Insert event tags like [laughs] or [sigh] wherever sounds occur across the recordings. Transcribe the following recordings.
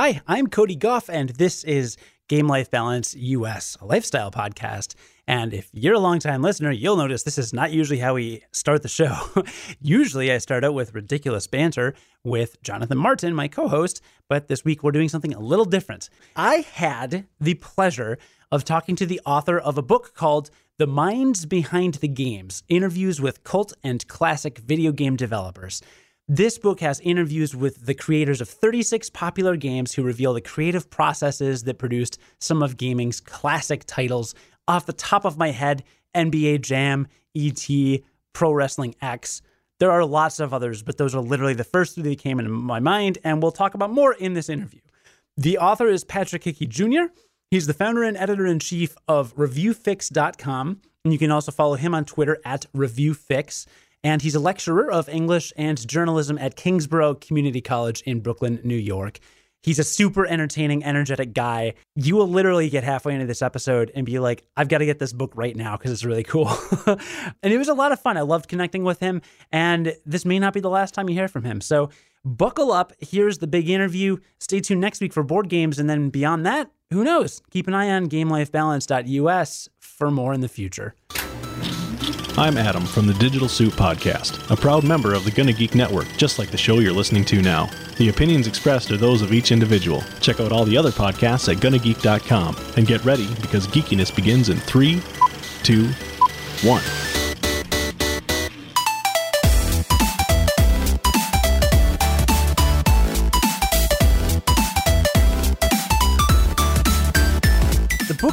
Hi, I'm Cody Goff, and this is Game Life Balance US, a lifestyle podcast. And if you're a longtime listener, you'll notice this is not usually how we start the show. [laughs] usually, I start out with ridiculous banter with Jonathan Martin, my co host, but this week we're doing something a little different. I had the pleasure of talking to the author of a book called The Minds Behind the Games Interviews with Cult and Classic Video Game Developers. This book has interviews with the creators of 36 popular games who reveal the creative processes that produced some of gaming's classic titles. Off the top of my head, NBA Jam, ET, Pro Wrestling X. There are lots of others, but those are literally the first three that came into my mind, and we'll talk about more in this interview. The author is Patrick Hickey Jr. He's the founder and editor in chief of ReviewFix.com, and you can also follow him on Twitter at ReviewFix and he's a lecturer of English and journalism at Kingsborough Community College in Brooklyn, New York. He's a super entertaining, energetic guy. You will literally get halfway into this episode and be like, I've got to get this book right now because it's really cool. [laughs] and it was a lot of fun. I loved connecting with him. And this may not be the last time you hear from him. So buckle up. Here's the big interview. Stay tuned next week for board games. And then beyond that, who knows? Keep an eye on gamelifebalance.us for more in the future. I'm Adam from the Digital Soup Podcast, a proud member of the Gonna Geek Network, just like the show you're listening to now. The opinions expressed are those of each individual. Check out all the other podcasts at GonnaGeek.com and get ready because geekiness begins in three, two, one.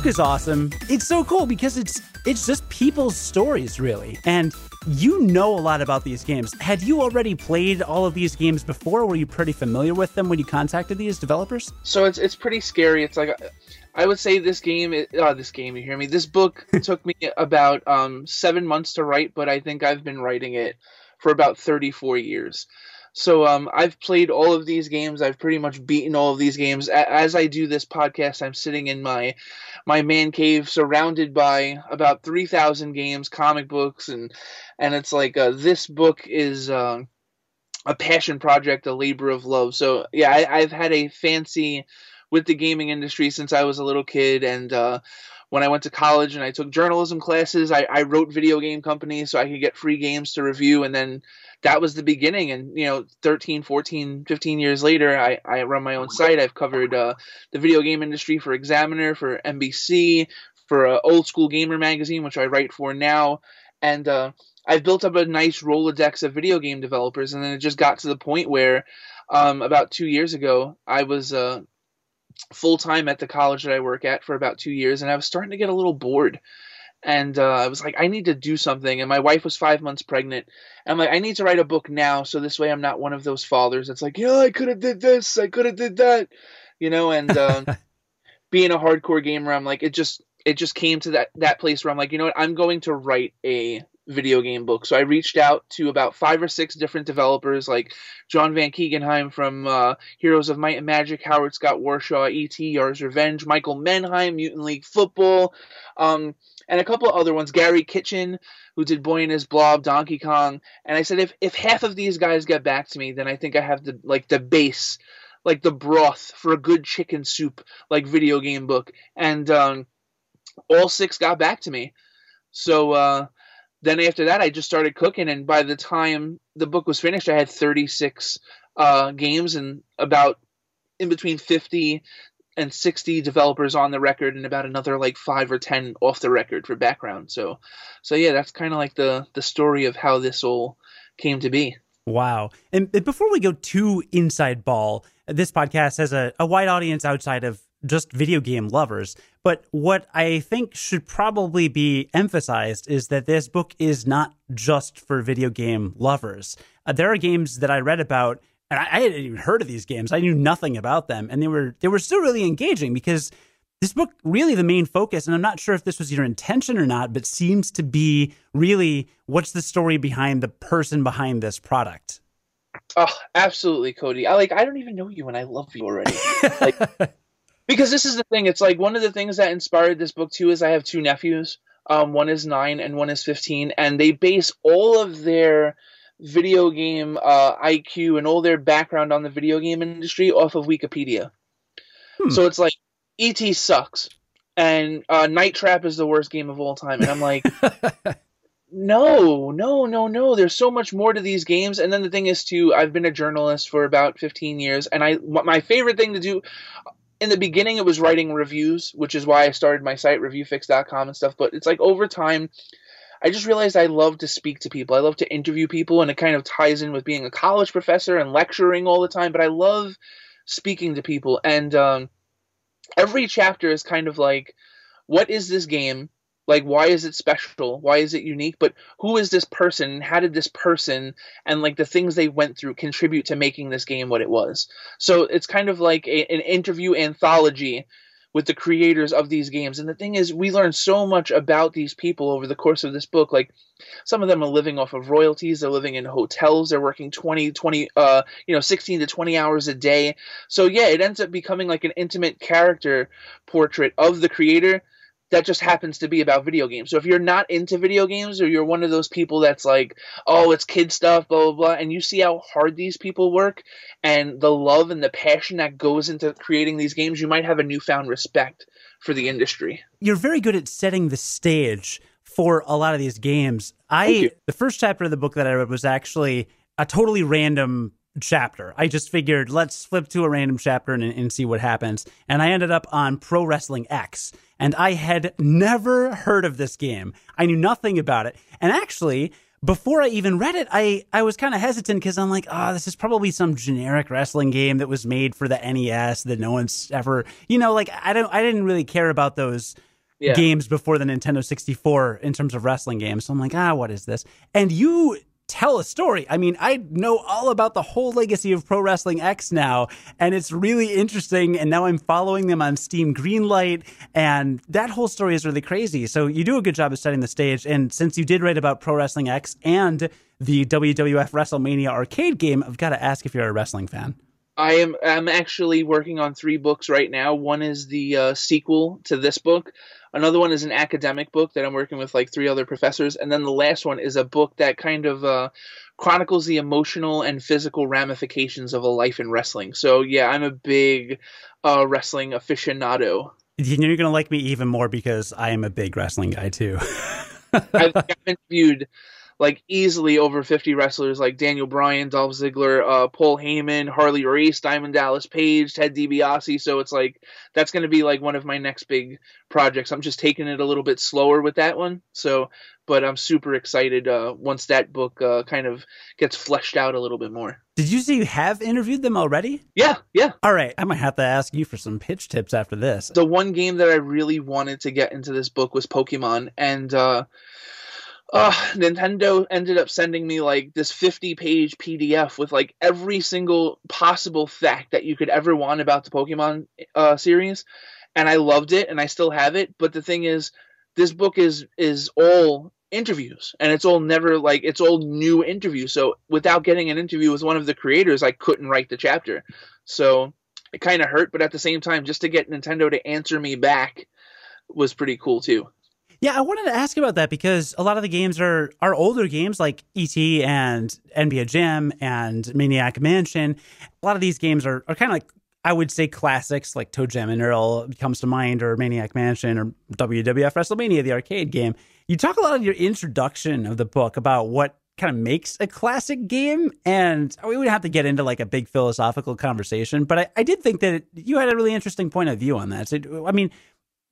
Book is awesome. It's so cool because it's it's just people's stories really. And you know a lot about these games. Had you already played all of these games before? Were you pretty familiar with them when you contacted these developers? So it's it's pretty scary. It's like I would say this game, uh, this game, you hear me? This book [laughs] took me about um, seven months to write, but I think I've been writing it for about 34 years. So um, I've played all of these games. I've pretty much beaten all of these games. As I do this podcast, I'm sitting in my my man cave, surrounded by about three thousand games, comic books, and and it's like uh, this book is uh, a passion project, a labor of love. So yeah, I, have had a fancy with the gaming industry since I was a little kid, and uh, when I went to college and I took journalism classes, I, I wrote video game companies so I could get free games to review, and then that was the beginning. And you know 13 14 15 years later i, I run my own site. I've covered uh, the video game industry for examiner for nbc for uh, old school gamer magazine which i write for now. And uh, i've built up a nice rolodex of video game developers. And then it just got to the point where um, about two years ago i was uh, full time at the college that i work at for about two years and i was starting to get a little bored and uh, I was like, I need to do something. And my wife was five months pregnant. And I'm like, I need to write a book now, so this way I'm not one of those fathers that's like, yeah, I could have did this, I could have did that, you know. And [laughs] um, being a hardcore gamer, I'm like, it just it just came to that that place where I'm like, you know what, I'm going to write a video game book. So I reached out to about five or six different developers, like John Van Caneghem from uh, Heroes of Might and Magic, Howard Scott Warshaw, E.T., Yars' Revenge, Michael Mendheim, Mutant League Football. Um, and a couple of other ones, Gary Kitchen, who did Boy and His Blob, Donkey Kong, and I said if if half of these guys get back to me, then I think I have the like the base, like the broth for a good chicken soup like video game book, and um, all six got back to me. So uh, then after that, I just started cooking, and by the time the book was finished, I had 36 uh, games and about in between 50 and 60 developers on the record and about another like 5 or 10 off the record for background. So so yeah that's kind of like the the story of how this all came to be. Wow. And before we go too inside ball this podcast has a, a wide audience outside of just video game lovers but what i think should probably be emphasized is that this book is not just for video game lovers uh, there are games that i read about and I, I hadn't even heard of these games. I knew nothing about them, and they were they were still really engaging because this book really the main focus, and I'm not sure if this was your intention or not, but seems to be really what's the story behind the person behind this product. Oh, absolutely, Cody. I like. I don't even know you, and I love you already. [laughs] like, because this is the thing. It's like one of the things that inspired this book too is I have two nephews. Um, one is nine and one is fifteen, and they base all of their video game uh, IQ and all their background on the video game industry off of Wikipedia. Hmm. So it's like ET sucks, and uh, Night Trap is the worst game of all time, and I'm like. [laughs] no, no, no, no. There's so much more to these games. And then the thing is, too, I've been a journalist for about 15 years, and I my favorite thing to do in the beginning it was writing reviews, which is why I started my site reviewfix.com and stuff. But it's like over time, I just realized I love to speak to people. I love to interview people, and it kind of ties in with being a college professor and lecturing all the time. But I love speaking to people, and um, every chapter is kind of like, what is this game? Like why is it special? Why is it unique? But who is this person? How did this person and like the things they went through contribute to making this game what it was? So it's kind of like a, an interview anthology with the creators of these games. And the thing is we learn so much about these people over the course of this book. Like some of them are living off of royalties. They're living in hotels. They're working 20 20 uh you know 16 to 20 hours a day. So yeah it ends up becoming like an intimate character portrait of the creator that just happens to be about video games. So if you're not into video games or you're one of those people that's like, oh, it's kid stuff, blah, blah, blah, and you see how hard these people work and the love and the passion that goes into creating these games, you might have a newfound respect for the industry. You're very good at setting the stage for a lot of these games. I the first chapter of the book that I read was actually a totally random chapter. I just figured let's flip to a random chapter and, and, see what happens. And I ended up on Pro Wrestling X. And I had never heard of this game. I knew nothing about it. And actually, before I even read it, I, I was kind of hesitant because I'm like, oh, this is probably some generic wrestling game that was made for the NES that no one's ever, you know, like I don't, I didn't really care about those yeah. games before the Nintendo 64 in terms of wrestling games. So I'm like, ah, what is this? And you tell a story. I mean, I know all about the whole legacy of Pro Wrestling X now, and it's really interesting. And now I'm following them on Steam Greenlight, and that whole story is really crazy. So you do a good job of setting the stage. And since you did write about Pro Wrestling X and the WWF WrestleMania arcade game, I've got to ask if you're a wrestling fan. I am. I'm actually working on three books right now. One is the uh, sequel to this book. Another one is an academic book that I'm working with like three other professors, and then the last one is a book that kind of uh, chronicles the emotional and physical ramifications of a life in wrestling. So yeah, I'm a big uh, wrestling aficionado. You're gonna like me even more because I am a big wrestling guy too. [laughs] I've, I've interviewed like easily over 50 wrestlers like Daniel Bryan, Dolph Ziggler, uh, Paul Heyman, Harley Race, Diamond Dallas Page, Ted DiBiase. So it's like that's going to be like one of my next big projects. I'm just taking it a little bit slower with that one. So, but I'm super excited uh, once that book uh, kind of gets fleshed out a little bit more. Did you say you have interviewed them already? Yeah, yeah. All right, I might have to ask you for some pitch tips after this. The one game that I really wanted to get into this book was Pokemon, and uh, Nintendo ended up sending me like this 50 page PDF with like every single possible fact that you could ever want about the Pokemon uh, series. And I loved it and I still have it. But the thing is, this book is is all interviews and it's all never like it's all new interviews. So without getting an interview with one of the creators, I couldn't write the chapter. So it kind of hurt, but at the same time, just to get Nintendo to answer me back was pretty cool too. Yeah, I wanted to ask about that because a lot of the games are are older games like ET and NBA Jam and Maniac Mansion. A lot of these games are, are kind of like I would say classics like Toe ToeJam and Earl comes to mind, or Maniac Mansion, or WWF WrestleMania, the arcade game. You talk a lot in your introduction of the book about what kind of makes a classic game, and we would have to get into like a big philosophical conversation. But I, I did think that you had a really interesting point of view on that. So, I mean,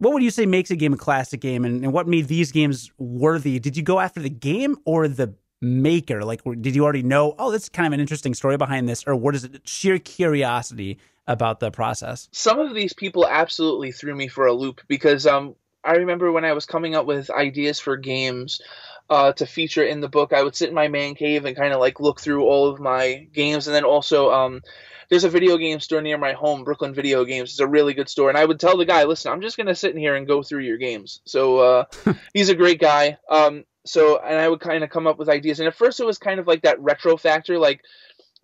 what would you say makes a game a classic game and, and what made these games worthy? Did you go after the game or the maker? Like, did you already know, oh, that's kind of an interesting story behind this? Or what is it, sheer curiosity about the process? Some of these people absolutely threw me for a loop because um, I remember when I was coming up with ideas for games uh, to feature in the book, I would sit in my man cave and kind of like look through all of my games and then also. Um, there's a video game store near my home, Brooklyn Video Games. It's a really good store, and I would tell the guy, listen, I'm just gonna sit in here and go through your games. So uh, [laughs] he's a great guy. Um, so and I would kind of come up with ideas, and at first it was kind of like that retro factor, like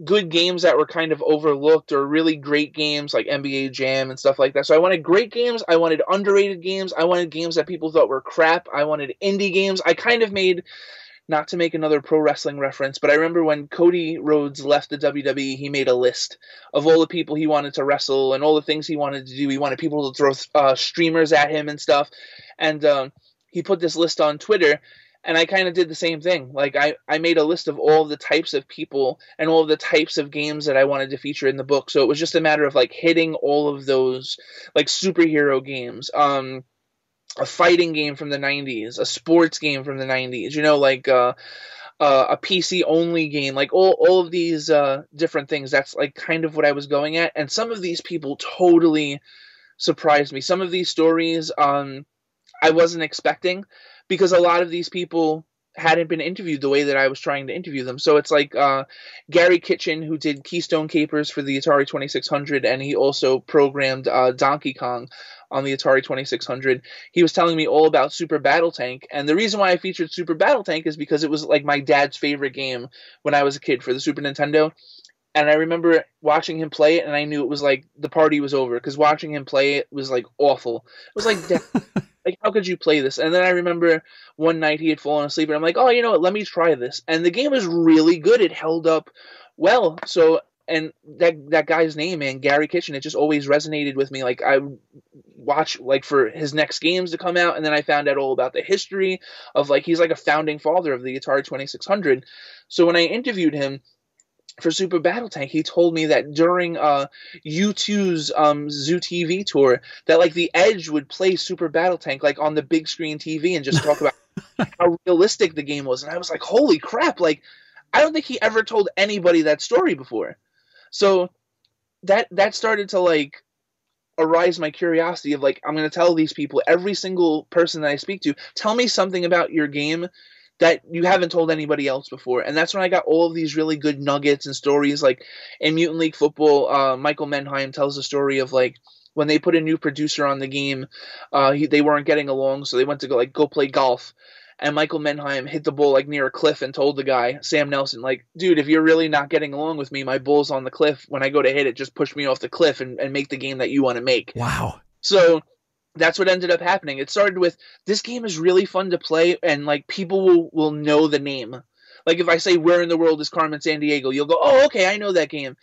good games that were kind of overlooked or really great games like NBA Jam and stuff like that. So I wanted great games, I wanted underrated games, I wanted games that people thought were crap, I wanted indie games. I kind of made not to make another pro wrestling reference, but I remember when Cody Rhodes left the WWE, he made a list of all the people he wanted to wrestle and all the things he wanted to do. He wanted people to throw uh, streamers at him and stuff. And um, he put this list on Twitter. And I kind of did the same thing. Like I, I made a list of all the types of people and all the types of games that I wanted to feature in the book. So it was just a matter of like hitting all of those like superhero games. Um, a fighting game from the 90s, a sports game from the 90s, you know, like uh, uh, a PC only game, like all, all of these uh, different things. That's like kind of what I was going at. And some of these people totally surprised me. Some of these stories um, I wasn't expecting because a lot of these people hadn't been interviewed the way that I was trying to interview them. So it's like uh, Gary Kitchen, who did Keystone Kapers for the Atari 2600, and he also programmed uh, Donkey Kong on the Atari 2600. He was telling me all about Super Battle Tank, and the reason why I featured Super Battle Tank is because it was like my dad's favorite game when I was a kid for the Super Nintendo. And I remember watching him play it, and I knew it was like the party was over because watching him play it was like awful. It was like, [laughs] like how could you play this? And then I remember one night he had fallen asleep, and I'm like, oh, you know what? Let me try this. And the game was really good. It held up well. So and that that guy's name, man, Gary Kitchen, it just always resonated with me. Like I watch like for his next games to come out, and then I found out all about the history of like he's like a founding father of the Atari Twenty Six Hundred. So when I interviewed him for Super Battle Tank, he told me that during uh, U2's um, Zoo TV tour, that like the Edge would play Super Battle Tank like on the big screen TV and just talk about [laughs] how realistic the game was, and I was like, holy crap! Like I don't think he ever told anybody that story before. So that that started to like arise my curiosity of like I'm going to tell these people every single person that I speak to tell me something about your game that you haven't told anybody else before. And that's when I got all of these really good nuggets and stories like in Mutant League Football uh, Michael Mendheim tells a story of like when they put a new producer on the game uh, he, they weren't getting along so they went to go like go play golf and Michael Mendheim hit the bull like near a cliff and told the guy, Sam Nelson, like, dude, if you're really not getting along with me, my bull's on the cliff. When I go to hit it, just push me off the cliff and, and make the game that you want to make. Wow. So that's what ended up happening. It started with this game is really fun to play and like people will, will know the name. Like if I say where in the world is Carmen Sandiego, you'll go, Oh, okay, I know that game.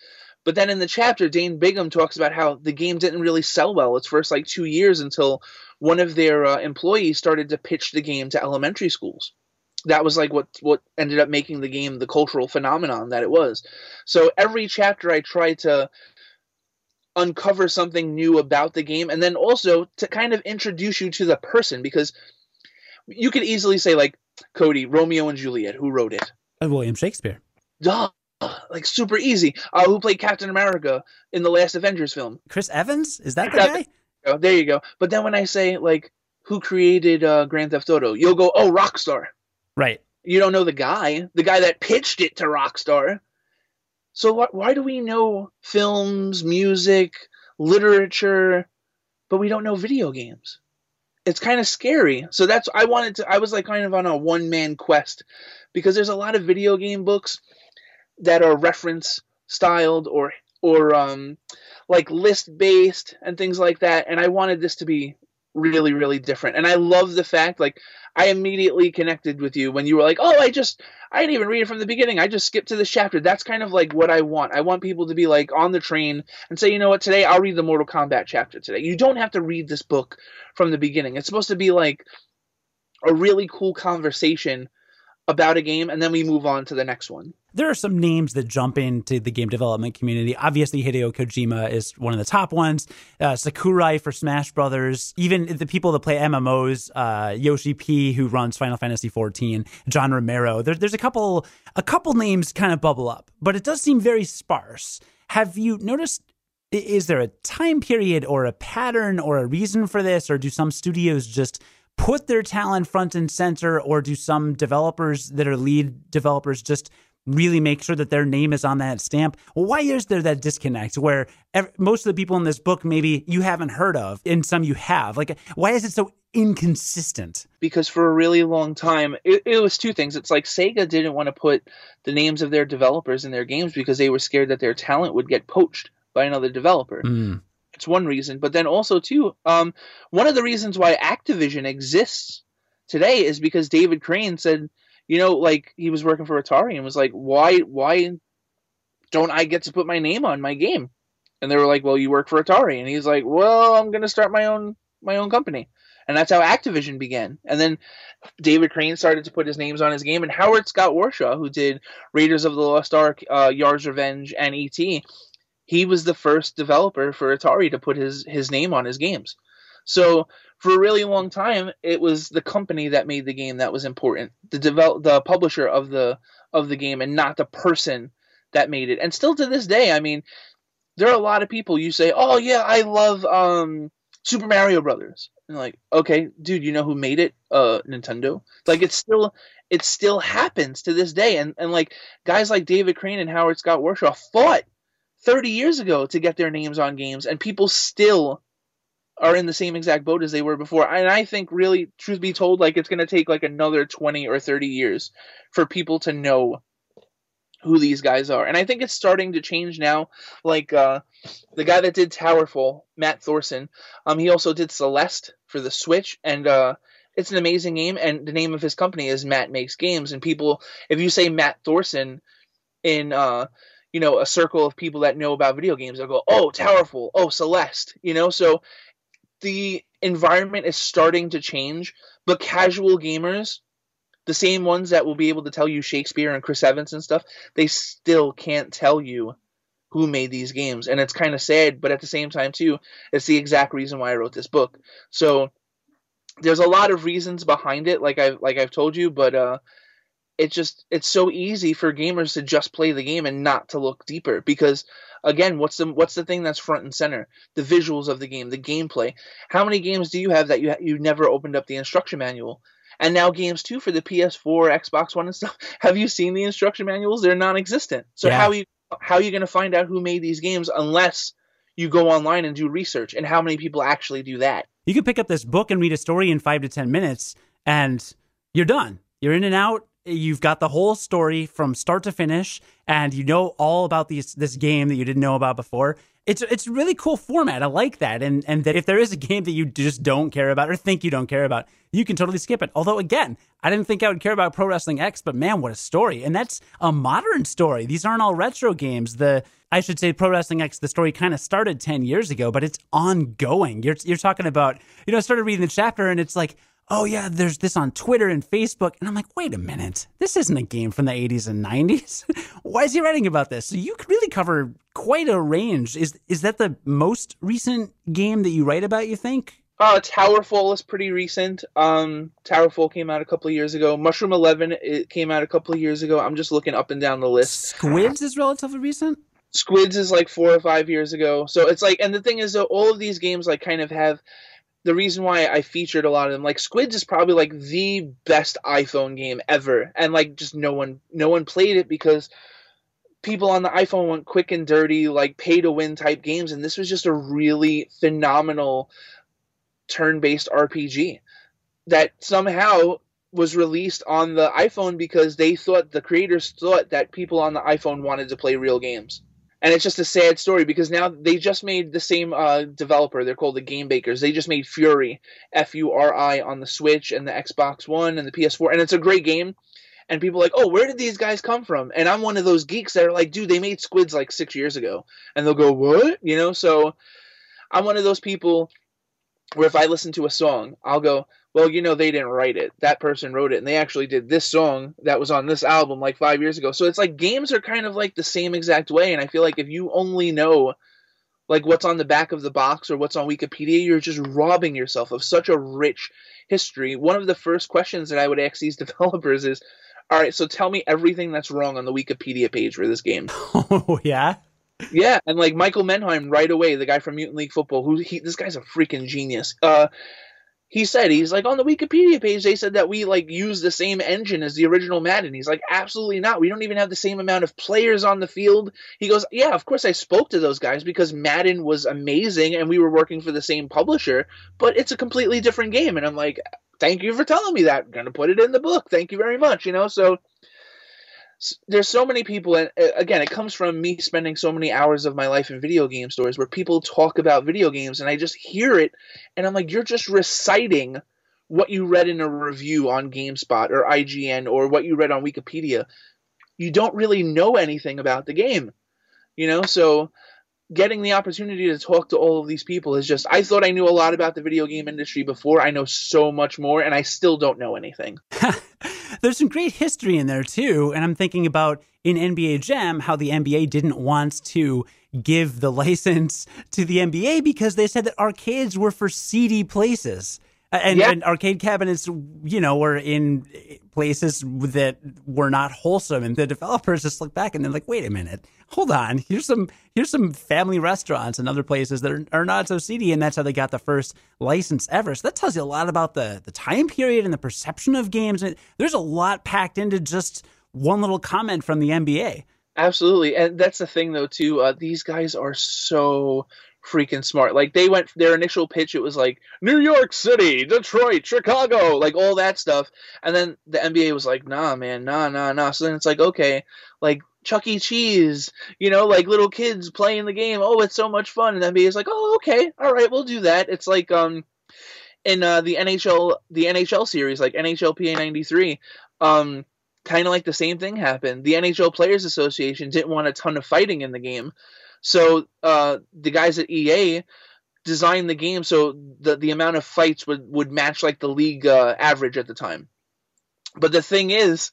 But then in the chapter, Dane Bigham talks about how the game didn't really sell well its first like two years until one of their uh, employees started to pitch the game to elementary schools. That was like what what ended up making the game the cultural phenomenon that it was. So every chapter, I try to uncover something new about the game, and then also to kind of introduce you to the person because you could easily say like Cody, Romeo and Juliet, who wrote it? Uh, William Shakespeare. Duh [sighs] like super easy. Uh, who played Captain America in the last Avengers film? Chris Evans? Is that the guy? Oh, there you go. But then when I say like who created uh, Grand Theft Auto, you'll go, oh, Rockstar. Right. You don't know the guy, the guy that pitched it to Rockstar. So wh- why do we know films, music, literature, but we don't know video games? It's kind of scary. So that's I wanted to. I was like kind of on a one man quest because there's a lot of video game books that are reference styled or or um, like list based and things like that. And I wanted this to be really really different. And I love the fact like I immediately connected with you when you were like, "Oh, I just I didn't even read it from the beginning. I just skipped to this chapter." That's kind of like what I want. I want people to be like on the train and say, "You know what? Today I'll read the Mortal Kombat chapter today." You don't have to read this book from the beginning. It's supposed to be like a really cool conversation about a game and then we move on to the next one there are some names that jump into the game development community. Obviously, Hideo Kojima is one of the top ones. Uh, Sakurai for Smash Brothers. Even the people that play MMOs, uh, Yoshi P, who runs Final Fantasy XIV, John Romero. There, there's a couple, a couple names kind of bubble up, but it does seem very sparse. Have you noticed? Is there a time period or a pattern or a reason for this, or do some studios just put their talent front and center, or do some developers that are lead developers just really make sure that their name is on that stamp. Why is there that disconnect where most of the people in this book maybe you haven't heard of and some you have? Like, why is it so inconsistent? Because for a really long time, it, it was two things. It's like Sega didn't want to put the names of their developers in their games because they were scared that their talent would get poached by another developer. Mm. It's one reason. But then also, too, um, one of the reasons why Activision exists today is because David Crane said – you know, like he was working for Atari and was like, why, why don't I get to put my name on my game? And they were like, well, you work for Atari. And he's like, well, I'm to start my own, my own company. And that's how Activision began. And then David Crane started to put his names on his game. And Howard Scott Warshaw, who did Raiders of the Lost Ark, uh, Yars' Revenge, and E.T., he was the first developer for Atari to put his, his name on his games. So for a really long time, it was the company that made the game that was important, the develop, the publisher of the of the game, and not the person that made it. And still to this day, I mean, there are a lot of people you say, "Oh yeah, I love um, Super Mario Brothers," and like, okay, dude, you know who made it? Uh, Nintendo. Like it's still it still happens to this day, and and like guys like David Crane and Howard Scott Warshaw fought 30 years ago to get their names on games, and people still are in the same exact boat as they were before. And I think really, truth be told, like it's going to take like another 20 or 30 years for people to know who these guys are. And I think it's starting to change now. Like uh, the guy that did Towerfall, Matt Thorson, um, he also did Celeste for the Switch, and uh, it's an amazing game. And the name of his company is Matt Makes Games. And people, if you say Matt Thorson in uh, you know a circle of people that know about video games, they'll go, "Oh, Towerfall, oh Celeste," you know. So the environment is starting to change, but casual gamers, the same ones that will be able to tell you Shakespeare and Chris Evans and stuff, they still can't tell you who made these games. And it's kind of sad, but at the same time too, it's the exact reason why I wrote this book. So there's a lot of reasons behind it, like I've like I've told you, but uh it's just it's so easy for gamers to just play the game and not to look deeper because again what's the what's the thing that's front and center? The visuals of the game the gameplay. How many games do you have that you you never opened up the instruction manual? And now games too for the PS4 Xbox One and [laughs] stuff. Have you seen the instruction manuals? They're non-existent. So yeah. how are you how are you going to find out who made these games unless you go online and do research? And how many people actually do that? You can pick up this book and read a story in 5 to 10 minutes and you're done. You're in and out you've got the whole story from start to finish and you know all about these this game that you didn't know about before. It's it's really cool format. I like that. And and that if there is a game that you just don't care about or think you don't care about you can totally skip it. Although again i didn't think i would care about pro wrestling x but man what a story. And that's a modern story. These aren't all retro games. The I should say Pro Wrestling X, the story kind of started 10 years ago, but it's ongoing. You're, you're talking about, you know, I started reading the chapter and it's like, oh yeah, there's this on Twitter and Facebook. And I'm like, wait a minute, this isn't a game from the 80s and 90s. [laughs] Why is he writing about this? So you could really cover quite a range. Is is that the most recent game that you write about? You think? Uh, Towerfall is pretty recent. Um, Towerfall came out a couple of years ago. Mushroom Eleven it came out a couple of years ago. I'm just looking up and down the list. Squids is relatively recent. Squids is like four or five years ago. So it's like, and the thing is, though, all of these games like kind of have the reason why I featured a lot of them, like Squids is probably like the best iPhone game ever, and like just no one no one played it because people on the iPhone want quick and dirty, like pay to win type games, and this was just a really phenomenal turn based RPG that somehow was released on the iPhone because they thought the creators thought that people on the iPhone wanted to play real games and it's just a sad story because now they just made the same uh, developer. They're called the Game Bakers. They just made Fury, F U R I, on the Switch and the Xbox One and the PS4, and it's a great game. And people like, oh, where did these guys come from? And I'm one of those geeks that are like, dude, they made Squids like six years ago, and they'll go, what? You know, so I'm one of those people where if I listen to a song, I'll go, well, you know, they didn't write it. That person wrote it, and they actually did this song that was on this album like five years ago. So it's like games are kind of like the same exact way, and I feel like if you only know like what's on the back of the box or what's on Wikipedia, you're just robbing yourself of such a rich history. One of the first questions that I would ask [laughs] these developers is, all right, so tell me everything that's wrong on the Wikipedia page for this game. [laughs] Oh yeah. Yeah, and like Michael Mendheim right away, the guy from Mutant League Football, who he this guy's a freaking genius. Uh he said he's like on the Wikipedia page they said that we like use the same engine as the original Madden. He's like absolutely not. We don't even have the same amount of players on the field. He goes, "Yeah, of course I spoke to those guys because Madden was amazing and we were working for the same publisher, but it's a completely different game." And I'm like, "Thank you for telling me that. I'm going to put it in the book. Thank you very much." You know, so there's so many people and uh, again it comes from me spending so many hours of my life in video game stores where people talk about video games and i just hear it and i'm like you're just reciting what you read in a review on GameSpot or IGN or what you read on Wikipedia. You don't really know anything about the game. You know, so getting the opportunity to talk to all of these people is just I thought I knew a lot about the video game industry before. I know so much more and I still don't know anything. [laughs] There's some great history in there too, and I'm thinking about in NBA Jam how the NBA didn't want to give the [laughs] license to the NBA because they said that arcades were for seedy places. And, yeah. and, arcade cabinets, you know, were in places that were not wholesome, and the developers just look back and they're like, "Wait a minute, hold on. Here's some here's some family restaurants and other places that are, are not so seedy, and that's how they got the first license ever. So that tells you a lot about the the time period and the perception of games. And there's a lot packed into just one little comment from the NBA. Absolutely, and that's the thing though too. Uh, these guys are so freaking smart. Like they went their initial pitch, it was like New York City, Detroit, Chicago, like all that stuff. And then the NBA was like, nah, man, nah, nah, nah. So then it's like, okay, like Chuck E. Cheese, you know, like little kids playing the game. Oh, it's so much fun. And the NBA is like, oh, okay, all right, we'll do that. It's like um in uh, the NHL the NHL series, like NHLPA ninety three, um, kind of like the same thing happened. The NHL Players Association didn't want a ton of fighting in the game. So uh, the guys at EA designed the game so the the amount of fights would would match like the league uh, average at the time. But the thing is,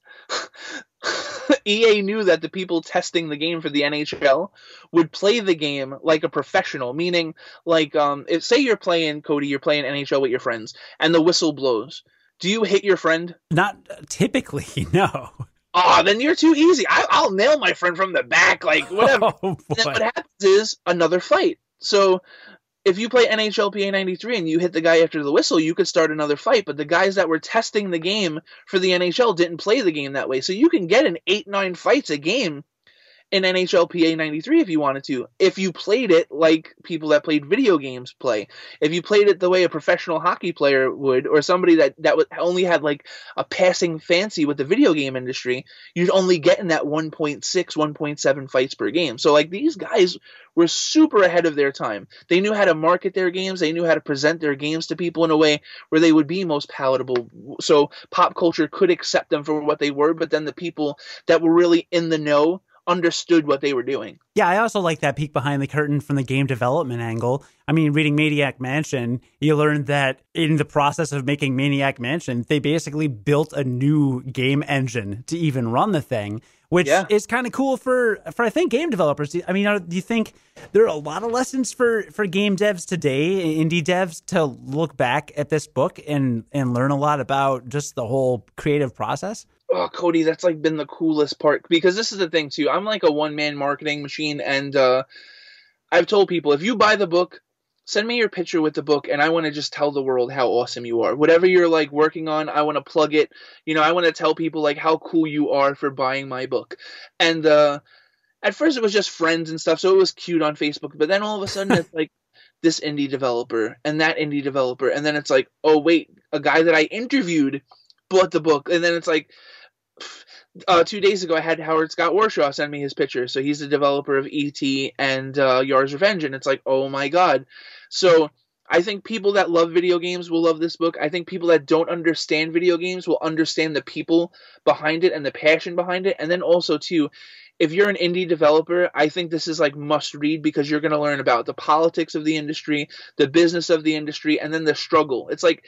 [laughs] EA knew that the people testing the game for the NHL would play the game like a professional, meaning like um, if say you're playing Cody, you're playing NHL with your friends, and the whistle blows. Do you hit your friend? Not typically, [laughs] no oh, then you're too easy. I, will nail my friend from the back, like whatever. [laughs] Oh, then what happens is another fight. So if you play NHLPA 93 and you hit the guy after the whistle, you could start another fight. But the guys that were testing the game for the NHL didn't play the game that way. So you can get an 8 9 fights a game in NHLPA 93 if you wanted to. If you played it like people that played video games play. If you played it the way a professional hockey player would or somebody that that only had like a passing fancy with the video game industry, you'd only get in that 1.6 1.7 fights per game. So like these guys were super ahead of their time. They knew how to market their games, they knew how to present their games to people in a way where they would be most palatable. So pop culture could accept them for what they were, but then the people that were really in the know understood what they were doing. Yeah, I also like that peek behind the curtain from the game development angle. I mean, reading Maniac Mansion, you learned that in the process of making Maniac Mansion, they basically built a new game engine to even run the thing, which yeah. is kind of cool for for I think game developers. I mean, do you think there are a lot of lessons for for game devs today, indie devs, to look back at this book and and learn a lot about just the whole creative process? Oh cody that's like been the coolest part because this is the thing too. I'm like a one man marketing machine and uh i've told people if you buy the book send me your picture with the book and i want to just tell the world how awesome you are. Whatever you're like working on i want to plug it. You know i want to tell people like how cool you are for buying my book. And uh at first it was just friends and stuff so it was cute on facebook but then all of a sudden it's [laughs] like this indie developer and that indie developer and then it's like oh wait a guy that i interviewed bought the book. And then it's like uh, two days ago, I had Howard Scott Warshaw send me his picture. So he's the developer of ET and uh, Yars' Revenge, and it's like, oh my god. So I think people that love video games will love this book. I think people that don't understand video games will understand the people behind it and the passion behind it. And then also too, if you're an indie developer, I think this is like must read because you're going to learn about the politics of the industry, the business of the industry, and then the struggle. It's like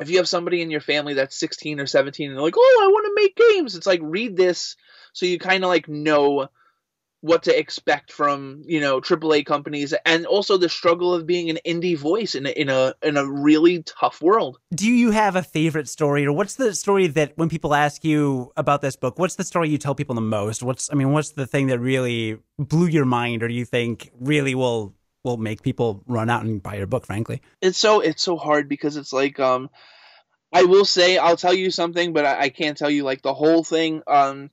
if you have somebody in your family that's 16 or 17 and they're like, "Oh, I want to make games." It's like read this so you kind of like know what to expect from, you know, AAA companies and also the struggle of being an indie voice in a, in a in a really tough world. Do you have a favorite story or what's the story that when people ask you about this book, what's the story you tell people the most? What's I mean, what's the thing that really blew your mind or do you think really will will make people run out and buy your book frankly. It's so it's so hard because it's like um i will say i'll tell you something but i, I can't tell you like the whole thing um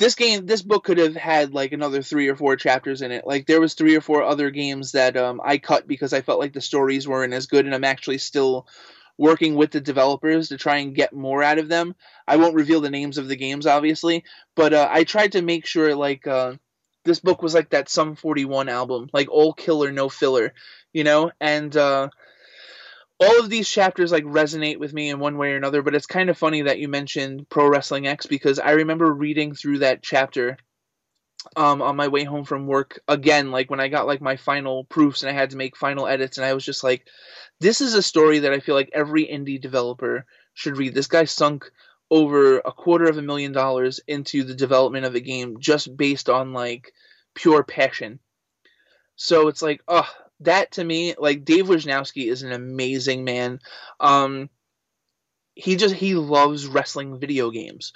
this game this book could have had like another three or four chapters in it. Like there was three or four other games that um, i cut because i felt like the stories weren't as good and i'm actually still working with the developers to try and get more out of them. I won't reveal the names of the games obviously but uh, i tried to make sure like uh, this book was like that Sum 41 album, like all killer, no filler, you know? And uh, all of these chapters like resonate with me in one way or another, but it's kind of funny that you mentioned Pro Wrestling X because I remember reading through that chapter um, on my way home from work again, like when I got like my final proofs and I had to make final edits, and I was just like, this is a story that I feel like every indie developer should read. This guy sunk over a quarter of a million dollars into the development of a game just based on like pure passion. So it's like, oh, that to me, like Dave Wisnowski is an amazing man. Um, he just he loves wrestling video games.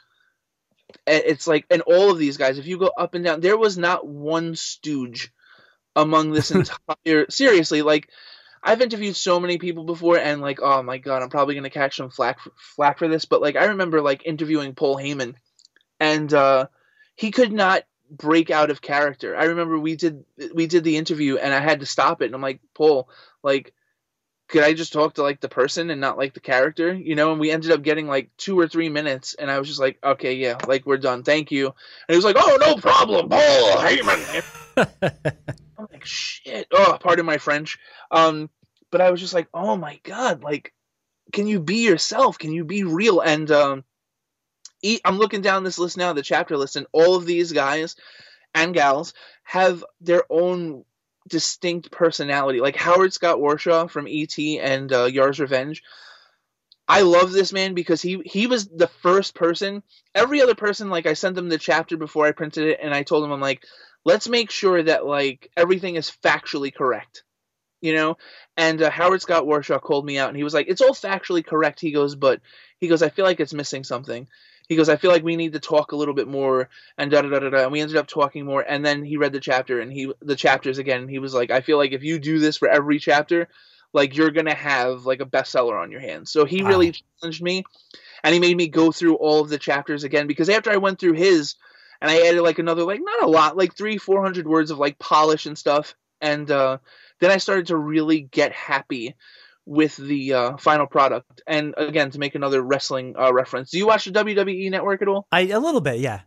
And it's like, and all of these guys, if you go up and down, there was not one stooge among this [laughs] entire. seriously, like I've interviewed so many people before, and like, oh my god, I'm probably gonna catch some flack for, flack for this, but like, I remember like interviewing Paul Heyman, and uh, he could not break out of character. I remember we did we did the interview and I had to stop it and I'm like, Paul, like could I just talk to like the person and not like the character? You know, and we ended up getting like two or three minutes and I was just like, Okay, yeah, like we're done. Thank you. And he was like, Oh no problem, Paul Heyman [laughs] I'm like, shit. Oh, pardon my French. Um, but I was just like, Oh my god, like can you be yourself? Can you be real? And um I'm looking down this list now, the chapter list, and all of these guys and gals have their own distinct personality. Like Howard Scott Warshaw from E.T. and uh, Yar's Revenge. I love this man because he he was the first person. Every other person, like I sent them the chapter before I printed it, and I told them I'm like, let's make sure that like everything is factually correct, you know. And uh, Howard Scott Warshaw called me out, and he was like, it's all factually correct. He goes, but he goes, I feel like it's missing something he goes, I feel like we need to talk a little bit more and da da da da da. And we ended up talking more. And then he read the chapter and he the chapters again. And he was like, I feel like if you do this for every chapter, like you're gonna have like a bestseller on your hands. So he wow. really challenged me, and he made me go through all of the chapters again because after I went through his, and I added like another like not a lot, like three four hundred words of like polish and stuff, and uh, then I started to really get happy with the uh, final product. And again, to make another wrestling uh, reference, do you watch the WWE Network at all? I a little bit, yeah.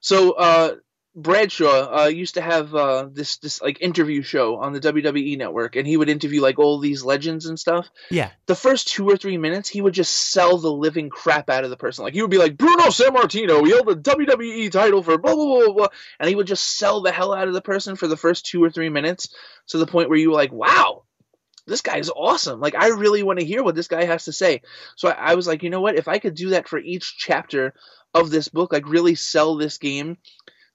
So uh, Bradshaw uh, used to have uh, this this like interview show on the WWE Network, and he would interview like all these legends and stuff. Yeah. The first two or three minutes, he would just sell the living crap out of the person. Like he would be like Bruno Sammartino, he held the WWE title for blah blah blah blah, and he would just sell the hell out of the person for the first two or three minutes to the point where you were like, wow this guy is awesome. Like, I really want to hear what this guy has to say. So I, I, was like, you know what? If I could do that for each chapter of this book, like really sell this game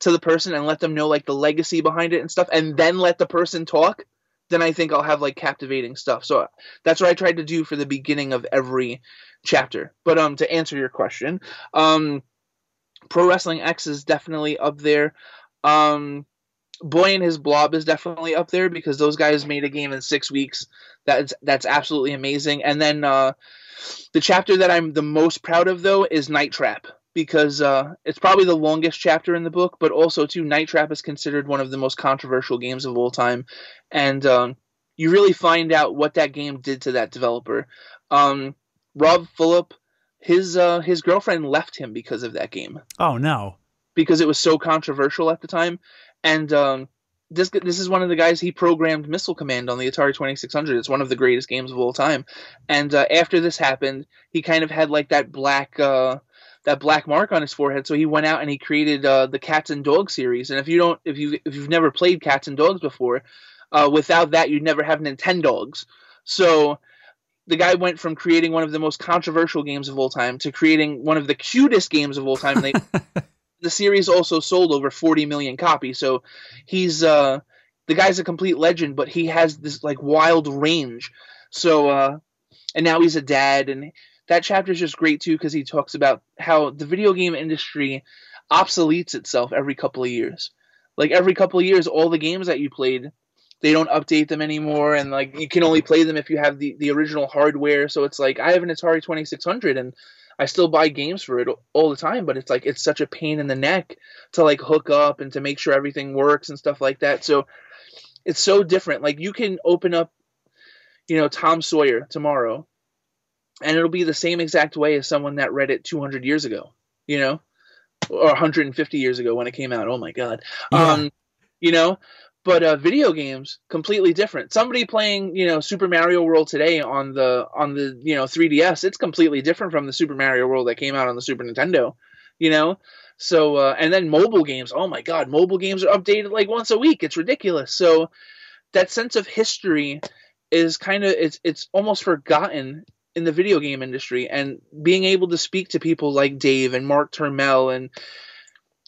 to the person and let them know like the legacy behind it and stuff, and then let the person talk, then I think I'll have like captivating stuff. So that's what I tried to do for the beginning of every chapter. But um, to answer your question, um, Pro Wrestling X is definitely up there. Um, Boy and his Blob is definitely up there because those guys made a game in six weeks. That's that's absolutely amazing. And then uh, the chapter that I'm the most proud of though is Night Trap because uh, it's probably the longest chapter in the book, but also too Night Trap is considered one of the most controversial games of all time, and um, you really find out what that game did to that developer. Um, Rob Fulop, his uh, his girlfriend left him because of that game. Oh no! Because it was so controversial at the time, and um, this this is one of the guys he programmed Missile Command on the Atari 2600. It's one of the greatest games of all time. And uh, after this happened, he kind of had like that black uh, that black mark on his forehead. So he went out and he created uh, the Cats and Dogs series. And if you don't, if you if you've never played Cats and Dogs before, uh, without that you'd never have Nintendogs. So the guy went from creating one of the most controversial games of all time to creating one of the cutest games of all time. They [laughs] the series also sold over 40 million copies. So he's uh, the guy's a complete legend, but he has this like wild range. So uh, and now he's a dad, and that chapter is just great too because he talks about how the video game industry obsoletes itself every couple of years. Like every couple of years, all the games that you played, they don't update them anymore, and like you can only play them if you have the the original hardware. So it's like I have an Atari 2600 and I still buy games for it all the time, but it's like it's such a pain in the neck to like hook up and to make sure everything works and stuff like that. So it's so different. Like you can open up, you know, Tom Sawyer tomorrow, and it'll be the same exact way as someone that read it 200 years ago, you know, or 150 years ago when it came out. Oh my god, yeah. um, you know. but uh, video games completely different. Somebody playing, you know, Super Mario World today on the on the you know 3DS, it's completely different from the Super Mario World that came out on the Super Nintendo. You know, so uh, and then mobile games. Oh my God, mobile games are updated like once a week. It's ridiculous. So that sense of history is kind of it's it's almost forgotten in the video game industry and being able to speak to people like Dave and Mark Turmell and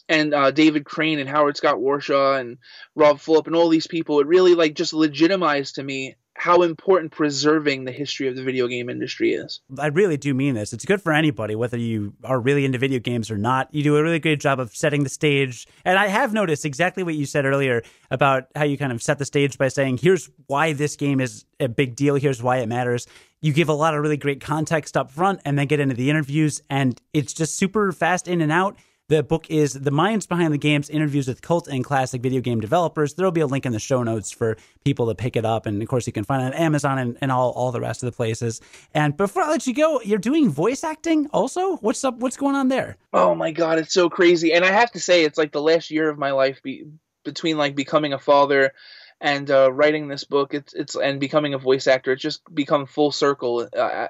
and uh, David Crane and Howard Scott Warshaw and Rob Fulop and all these people, it really like just legitimized to me how important preserving the history of the video game industry is. I really do mean this. It's good for anybody, whether you are really into video games or not. You do a really good job of setting the stage. And I have noticed exactly what you said earlier about how you kind of set the stage by saying, here's why this game is a big deal, here's why it matters. You give a lot of really great context up front and then get into the interviews, and it's just super fast in and out the book is The Minds Behind the Games Interviews with Cult and Classic Video Game Developers. There'll be a link in the show notes for people to pick it up. And of course, you can find it on Amazon and, and all, all the rest of the places. And before I let you go, you're doing voice acting also? What's up? What's going on there? Oh my God, it's so crazy. And I have to say, it's like the last year of my life be, between like becoming a father and uh, writing this book it's it's and becoming a voice actor it's just become full circle uh,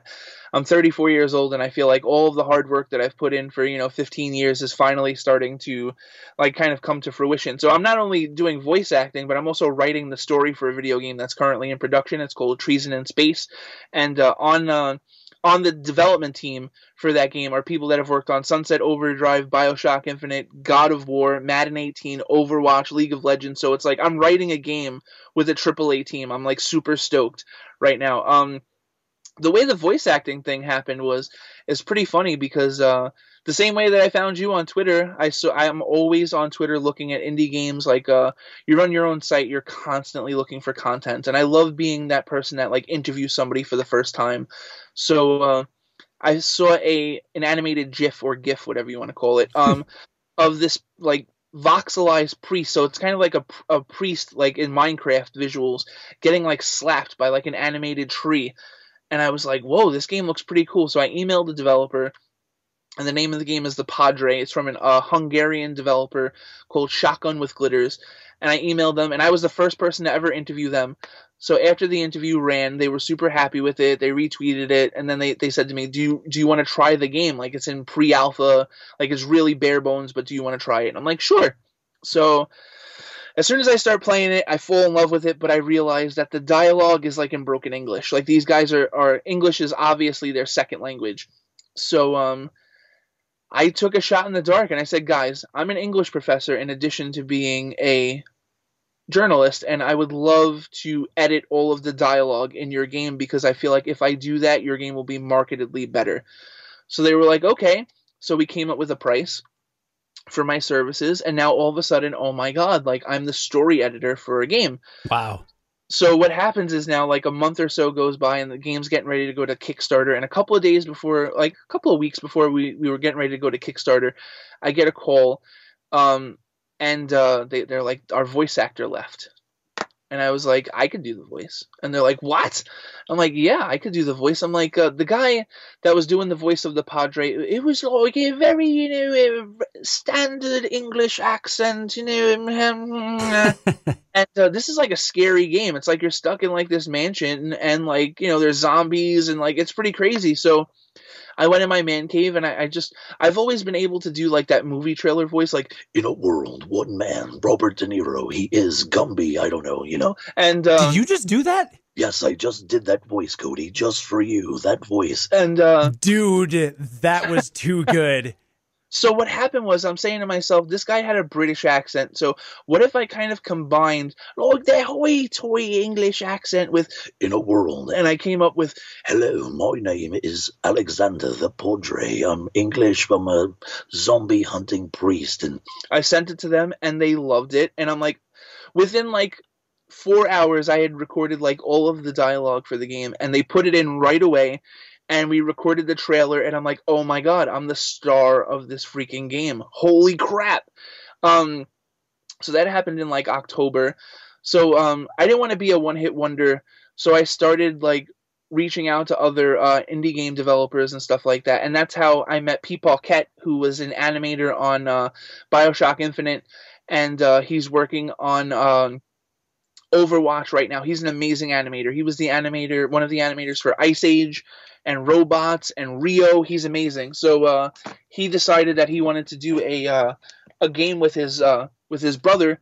i'm 34 years old and i feel like all of the hard work that i've put in for you know 15 years is finally starting to like kind of come to fruition. So i'm not only doing voice acting but i'm also writing the story for a video game that's currently in production. It's called treason in space. And uh, on uh, on the development team for that game are people that have worked on Sunset Overdrive, Bioshock Infinite, God of War, Madden 18, Overwatch, League of Legends. So it's like I'm writing a game with a AAA team. I'm like super stoked right now. Um, the way the voice acting thing happened was is pretty funny because uh, the same way that I found you on Twitter, I so I'm always on Twitter looking at indie games. Like uh, you run your own site, you're constantly looking for content, and I love being that person that like interviews somebody for the first time. So uh, I saw a an animated GIF or GIF, whatever you want to call it, um, [laughs] of this like voxelized priest. So it's kind of like a, a priest, like in Minecraft visuals, getting like slapped by like an animated tree. And I was like, whoa, this game looks pretty cool. So I emailed the developer and the name of the game is the Padre. It's from a uh, Hungarian developer called Shotgun with Glitters. And I emailed them, and I was the first person to ever interview them. So after the interview ran, they were super happy with it. They retweeted it, and then they, they said to me, "Do you do you want to try the game? Like it's in pre-alpha, like it's really bare bones, but do you want to try it?" And I'm like, "Sure." So as soon as I start playing it, I fall in love with it, but I realize that the dialogue is like in broken English. Like these guys are, are English is obviously their second language. So um I took a shot in the dark and I said, guys, I'm an English professor in addition to being a journalist, and I would love to edit all of the dialogue in your game because I feel like if I do that, your game will be markedly better. So they were like, okay. So we came up with a price for my services, and now all of a sudden, oh my god, like I'm the story editor for a game. Wow so what happens is now like a month or so goes by and the game's getting ready to go to kickstarter and a couple of days before like a couple of weeks before we, we were getting ready to go to kickstarter i get a call um, and uh, they, they're like our voice actor left and I was like, I could do the voice. And they're like, what? I'm like, yeah, I could do the voice. I'm like, uh, the guy that was doing the voice of the Padre, it was like a very, you know, standard English accent, you know. [laughs] and uh, this is like a scary game. It's like you're stuck in like this mansion and like, you know, there's zombies and like it's pretty crazy. So I went in my man cave and I, I, just I've always been able to do like that movie trailer voice, like in a world, one man, Robert De Niro, he is Gumby. I don't know, you know. And um, did you just do that? Yes, I just did that voice, Cody, just for you. That voice. And uh, dude, that was too [laughs] good. So what happened was I'm saying to myself, this guy had a British accent. So what if I kind of combined like the hoity English accent with in a world, and I came up with, "Hello, my name is Alexander the Padre. I'm English. I'm a zombie hunting priest." And I sent it to them, and they loved it. And I'm like, within like four hours, I had recorded like all of the dialogue for the game, and they put it in right away and we recorded the trailer and I'm like, "Oh my god, I'm the star of this freaking game. Holy crap." Um so that happened in like October. So um I didn't want to be a one-hit wonder, so I started like reaching out to other uh, indie game developers and stuff like that. And that's how I met Pete Paquette, who was an animator on uh, Bioshock Infinite, and uh, he's working on um, Overwatch right now. He's an amazing animator. He was the animator, one of the animators for Ice Age and Robots and Rio. He's amazing. So uh, he decided that he wanted to do a uh, a game with his uh, with his brother.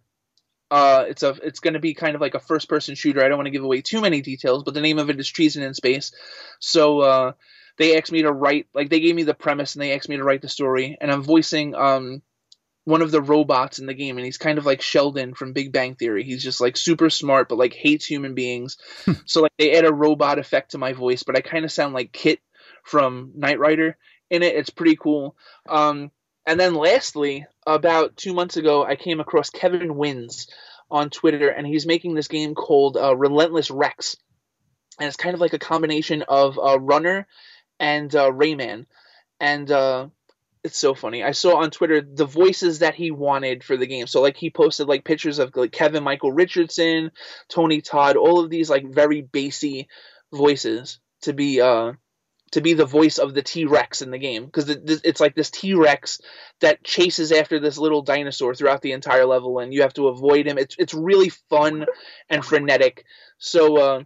Uh, it's a it's going to be kind of like a first person shooter. I don't want to give away too many details, but the name of it is Treason in Space. So uh, they asked me to write like they gave me the premise and they asked me to write the story, and I'm voicing um one of the robots in the game, and he's kind of like Sheldon from Big Bang Theory. He's just like super smart, but like hates human beings. Hmm. [laughs] so like they add a robot effect to my voice, but I kind of sound like KITT from Knight Rider in it. It's pretty cool. Um, and then lastly, about two months ago, I came across Kevin Wins on Twitter, and he's making this game called uh, Relentless Rex, and it's kind of like a combination of uh, Runner and uh, Rayman. And uh, it's so funny. I saw on Twitter the voices that he wanted for the game. So like he posted like pictures of like Kevin Michael Richardson, Tony Todd, all of these like very bassy voices to be uh to be the voice of the T-Rex in the game because it's like this T-Rex that chases after this little dinosaur throughout the entire level and you have to avoid him. It's it's really fun and frenetic. So uh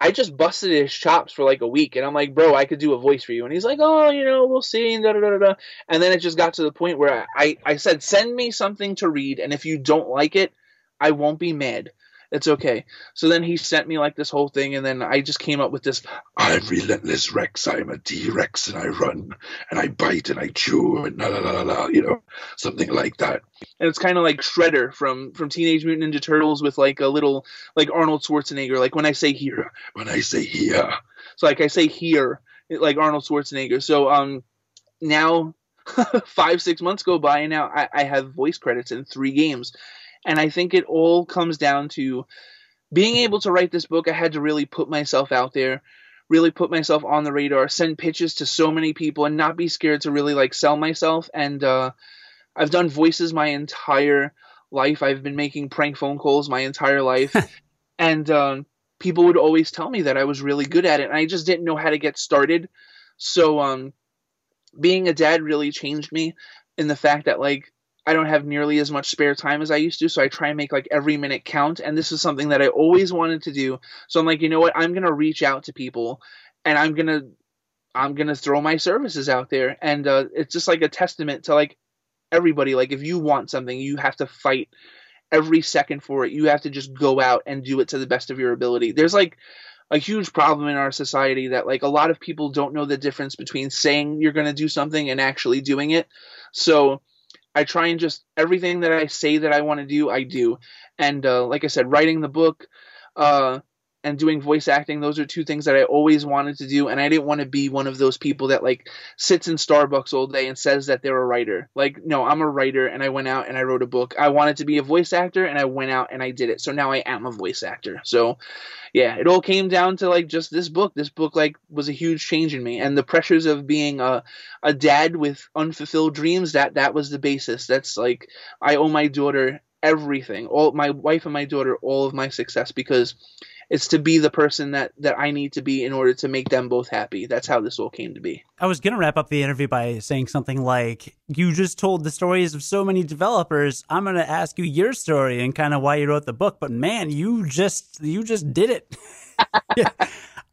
I just busted his chops for like a week, and I'm like, bro, I could do a voice for you, and he's like, oh, you know, we'll see, and da da da da. And then it just got to the point where I I said, send me something to read, and if you don't like it, I won't be mad. It's okay. So then he sent me like this whole thing, and then I just came up with this. I'm relentless Rex. I'm a T Rex, and I run and I bite and I chew and la la la la, you know, something like that. And it's kind of like Shredder from from Teenage Mutant Ninja Turtles with like a little like Arnold Schwarzenegger. Like when I say here, when I say here, so like I say here, like Arnold Schwarzenegger. So um, now [laughs] five six months go by, and now I, I have voice credits in three games and I think it all comes down to being able to write this book. I had to really put myself out there, really put myself on the radar, send pitches to so many people, and not be scared to really like sell myself. And uh, I've done voices my entire life. I've been making prank phone calls my entire life, [laughs] and um, people would always tell me that I was really good at it, and I just didn't know how to get started. So, um, being a dad really changed me in the fact that like I don't have nearly as much spare time as I used to, so I try and make like every minute count. And this is something that I always wanted to do. So I'm like, you know what? I'm gonna reach out to people, and I'm gonna I'm gonna throw my services out there. And uh, it's just like a testament to like everybody. Like if you want something, you have to fight every second for it. You have to just go out and do it to the best of your ability. There's like a huge problem in our society that like a lot of people don't know the difference between saying you're going to do something and actually doing it. So I try and just everything that I say that I want to do, I do. And uh, like I said, writing the book uh, and doing voice acting, those are two things that I always wanted to do. And I didn't want to be one of those people that like sits in Starbucks all day and says that they're a writer. Like, no, I'm a writer and I went out and I wrote a book. I wanted to be a voice actor and I went out and I did it. So now I am a voice actor. So yeah, it all came down to like just this book. This book like was a huge change in me, and the pressures of being a a dad with unfulfilled dreams. That that was the basis. That's like I owe my daughter everything, all my wife and my daughter, all of my success because it's to be the person that that I need to be in order to make them both happy. That's how this all came to be. I was going to wrap up the interview by saying something like, "You just told the stories of so many developers. I'm going to ask you your story and kind of why you wrote the book." But man, you just you just did it. [laughs]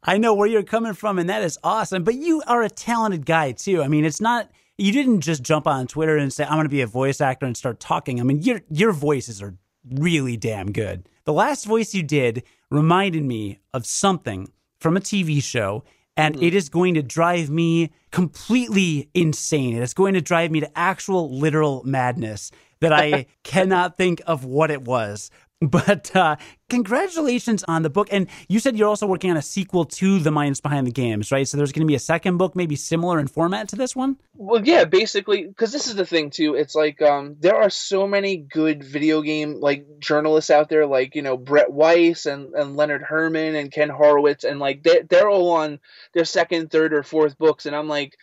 I know where you're coming from, and that is awesome. But you are a talented guy too. I mean, it's not you didn't just jump on Twitter and say I'm going to be a voice actor and start talking. I mean, your your voices are really damn good. The last voice you did reminded me of something from a TV show, and mm. it is going to drive me completely insane. It is going to drive me to actual literal madness that I [laughs] cannot think of what it was. [laughs] But uh, congratulations on the book. And you said you're also working on a sequel to The Minds Behind the Games, right? So there's going to be a second book, maybe similar in format to this one? Well, yeah, basically, because this is the thing, too. It's like um, there are so many good video game like journalists out there, like, you know, Brett Weiss and, and Leonard Herman and Ken Horowitz. And like they're, they're all on their second, third, or fourth books. And I'm like,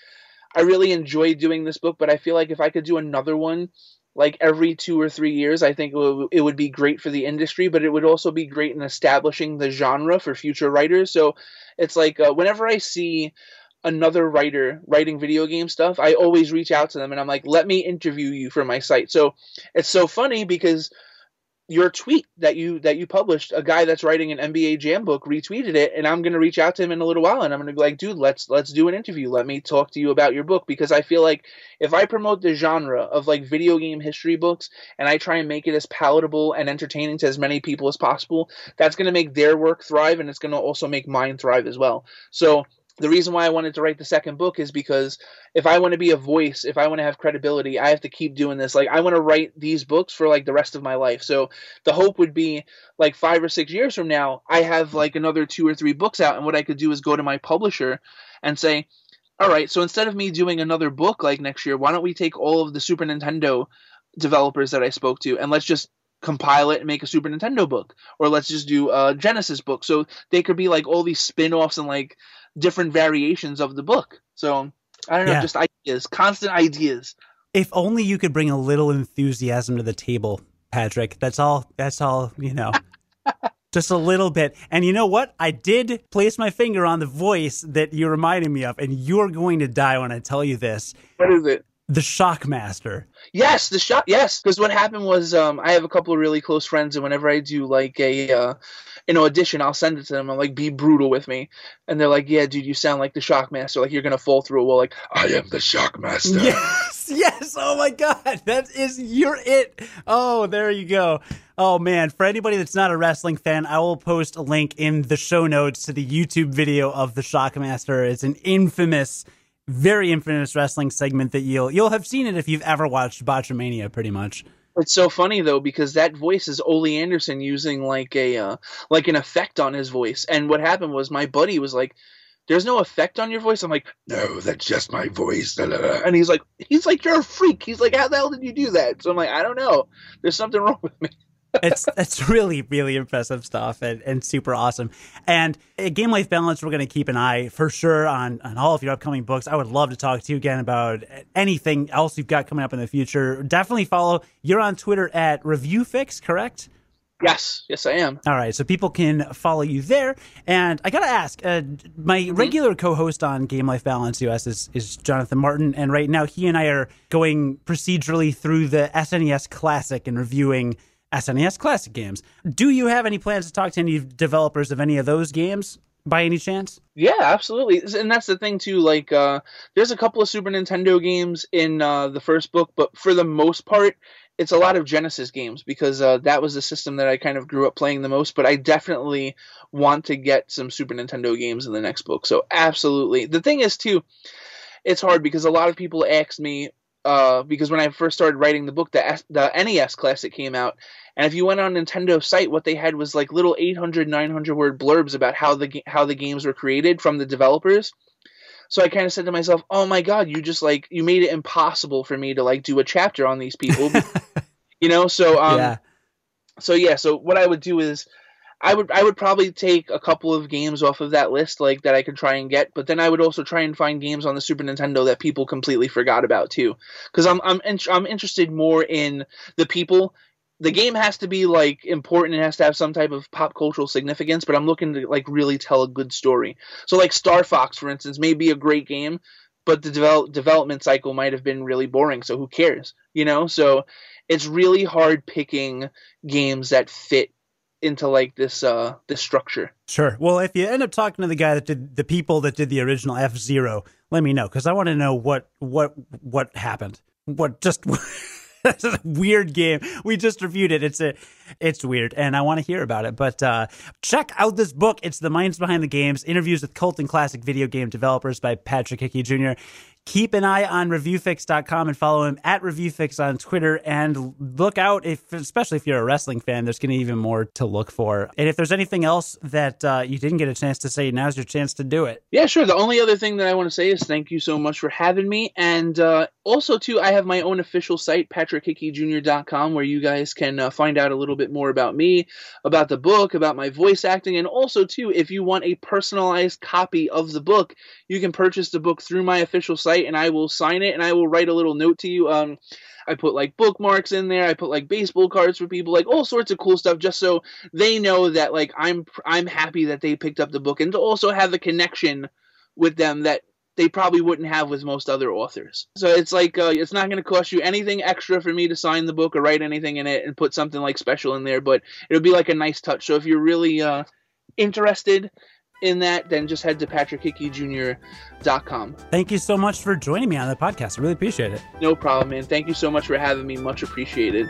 I really enjoy doing this book, but I feel like if I could do another one, like every two or three years, I think it would, it would be great for the industry, but it would also be great in establishing the genre for future writers. So it's like uh, whenever I see another writer writing video game stuff, I always reach out to them and I'm like, let me interview you for my site. So it's so funny because your tweet that you that you published a guy that's writing an nba jam book retweeted it and i'm going to reach out to him in a little while and i'm going to be like dude let's let's do an interview. Let me talk to you about your book. Because i feel like if i promote the genre of like video game history books and i try and make it as palatable and entertaining to as many people as possible that's going to make their work thrive and it's going to also make mine thrive as well. So the reason why I wanted to write the second book is because if I want to be a voice, if I want to have credibility, I have to keep doing this. Like I want to write these books for like the rest of my life. So the hope would be like 5 or 6 years from now, I have like another 2 or 3 books out and what I could do is go to my publisher and say, "All right, so instead of me doing another book like next year, why don't we take all of the Super Nintendo developers that I spoke to and let's just compile it and make a Super Nintendo book or let's just do a Genesis book." So they could be like all these spin-offs and like different variations of the book. So I don't know, Yeah. just ideas, constant ideas. If only you could bring a little enthusiasm to the table, Patrick. That's all. That's all. You know. [laughs] Just a little bit. And you know what? I did place my finger on the voice that you reminded me of, and you're going to die when I tell you this. What is it? The Shockmaster. Yes, the shock. Yes, because what happened was um, I have a couple of really close friends, and whenever I do like a uh, an audition, I'll send it to them. I'm like, "Be brutal with me," and they're like, "Yeah, dude, you sound like the Shockmaster. Like you're gonna fall through a wall." Like, I am the Shockmaster. [laughs] Yes, yes. Oh my God, [laughs] that is you're it. Oh, there you go. Oh man, for anybody that's not a wrestling fan, I will post a link in the show notes to the YouTube video of the Shockmaster. It's an infamous, very infamous wrestling segment that you'll you'll have seen it if you've ever watched Botchamania, pretty much. It's so funny though because that voice is Ole Anderson using like a uh, like an effect on his voice. And what happened was my buddy was like, "There's no effect on your voice." I'm like, No, that's just my voice. And he's like, he's like, "You're a freak." He's like, "How the hell did you do that?" So I'm like, "I don't know. There's something wrong with me." It's it's really really impressive stuff and, and super awesome. And at Game Life Balance, we're going to keep an eye for sure on on all of your upcoming books. I would love to talk to you again about anything else you've got coming up in the future. Definitely follow. You're on Twitter at ReviewFix, correct? Yes, yes, I am. All right, so people can follow you there. And I gotta ask, uh, my regular co-host on Game Life Balance US is, is Jonathan Martin, and right now he and I are going procedurally through the SNES Classic and reviewing SNES Classic games. Do you have any plans to talk to any developers of any of those games by any chance? Yeah, absolutely. And that's the thing too. Like, uh, there's a couple of Super Nintendo games in uh, the first book, but for the most part, it's a lot of Genesis games because uh, that was the system that I kind of grew up playing the most. But I definitely want to get some Super Nintendo games in the next book. So absolutely. The thing is too, it's hard because a lot of people ask me. Uh, because when I first started writing the book, the, S- the NES Classic came out, and if you went on Nintendo's site, what they had was like little 800, 900 word blurbs about how the how the games were created from the developers. So I kind of said to myself, "Oh my god, you just like you made it impossible for me to like do a chapter on these people." [laughs] you know, so um yeah. so yeah, so what I would do is I would I would probably take a couple of games off of that list like that I could try and get, but then I would also try and find games on the Super Nintendo that people completely forgot about too, because I'm I'm in, I'm interested more in the people. The game has to be like important; it has to have some type of pop cultural significance. But I'm looking to like really tell a good story. So like Star Fox, for instance, may be a great game, but the develop, development cycle might have been really boring. So who cares? You know, so it's really hard picking games that fit into like this uh this structure. Sure. Well, if you end up talking to the guy that did the people that did the original F Zero, let me know because I want to know what what what happened. What just [laughs] that's a weird game. We just reviewed it. It's a it's weird, and I want to hear about it. But uh, check out this book. It's the minds behind the games: interviews with cult and classic video game developers by Patrick Hickey Jr. Keep an eye on reviewfix.com and follow him at reviewfix on Twitter and look out if especially if you're a wrestling fan there's going to be even more to look for. And if there's anything else that uh, you didn't get a chance to say now's your chance to do it. Yeah, sure. The only other thing that I want to say is thank you so much for having me. And uh, also, too, I have my own official site, patrickhickeyjr.com, where you guys can uh, find out a little bit more about me, about the book, about my voice acting. And also, too, if you want a personalized copy of the book, you can purchase the book through my official site and I will sign it and I will write a little note to you. Um, I put like bookmarks in there. I put like baseball cards for people, like all sorts of cool stuff, just so they know that like I'm I'm happy that they picked up the book, and to also have a connection with them that they probably wouldn't have with most other authors. So it's like uh, it's not going to cost you anything extra for me to sign the book or write anything in it and put something like special in there, but it'll be like a nice touch. So if you're really uh, interested in that, then just head to patrickhickeyjr.com. Thank you so much for joining me on the podcast. I really appreciate it. No problem, man. Thank you so much for having me. Much appreciated.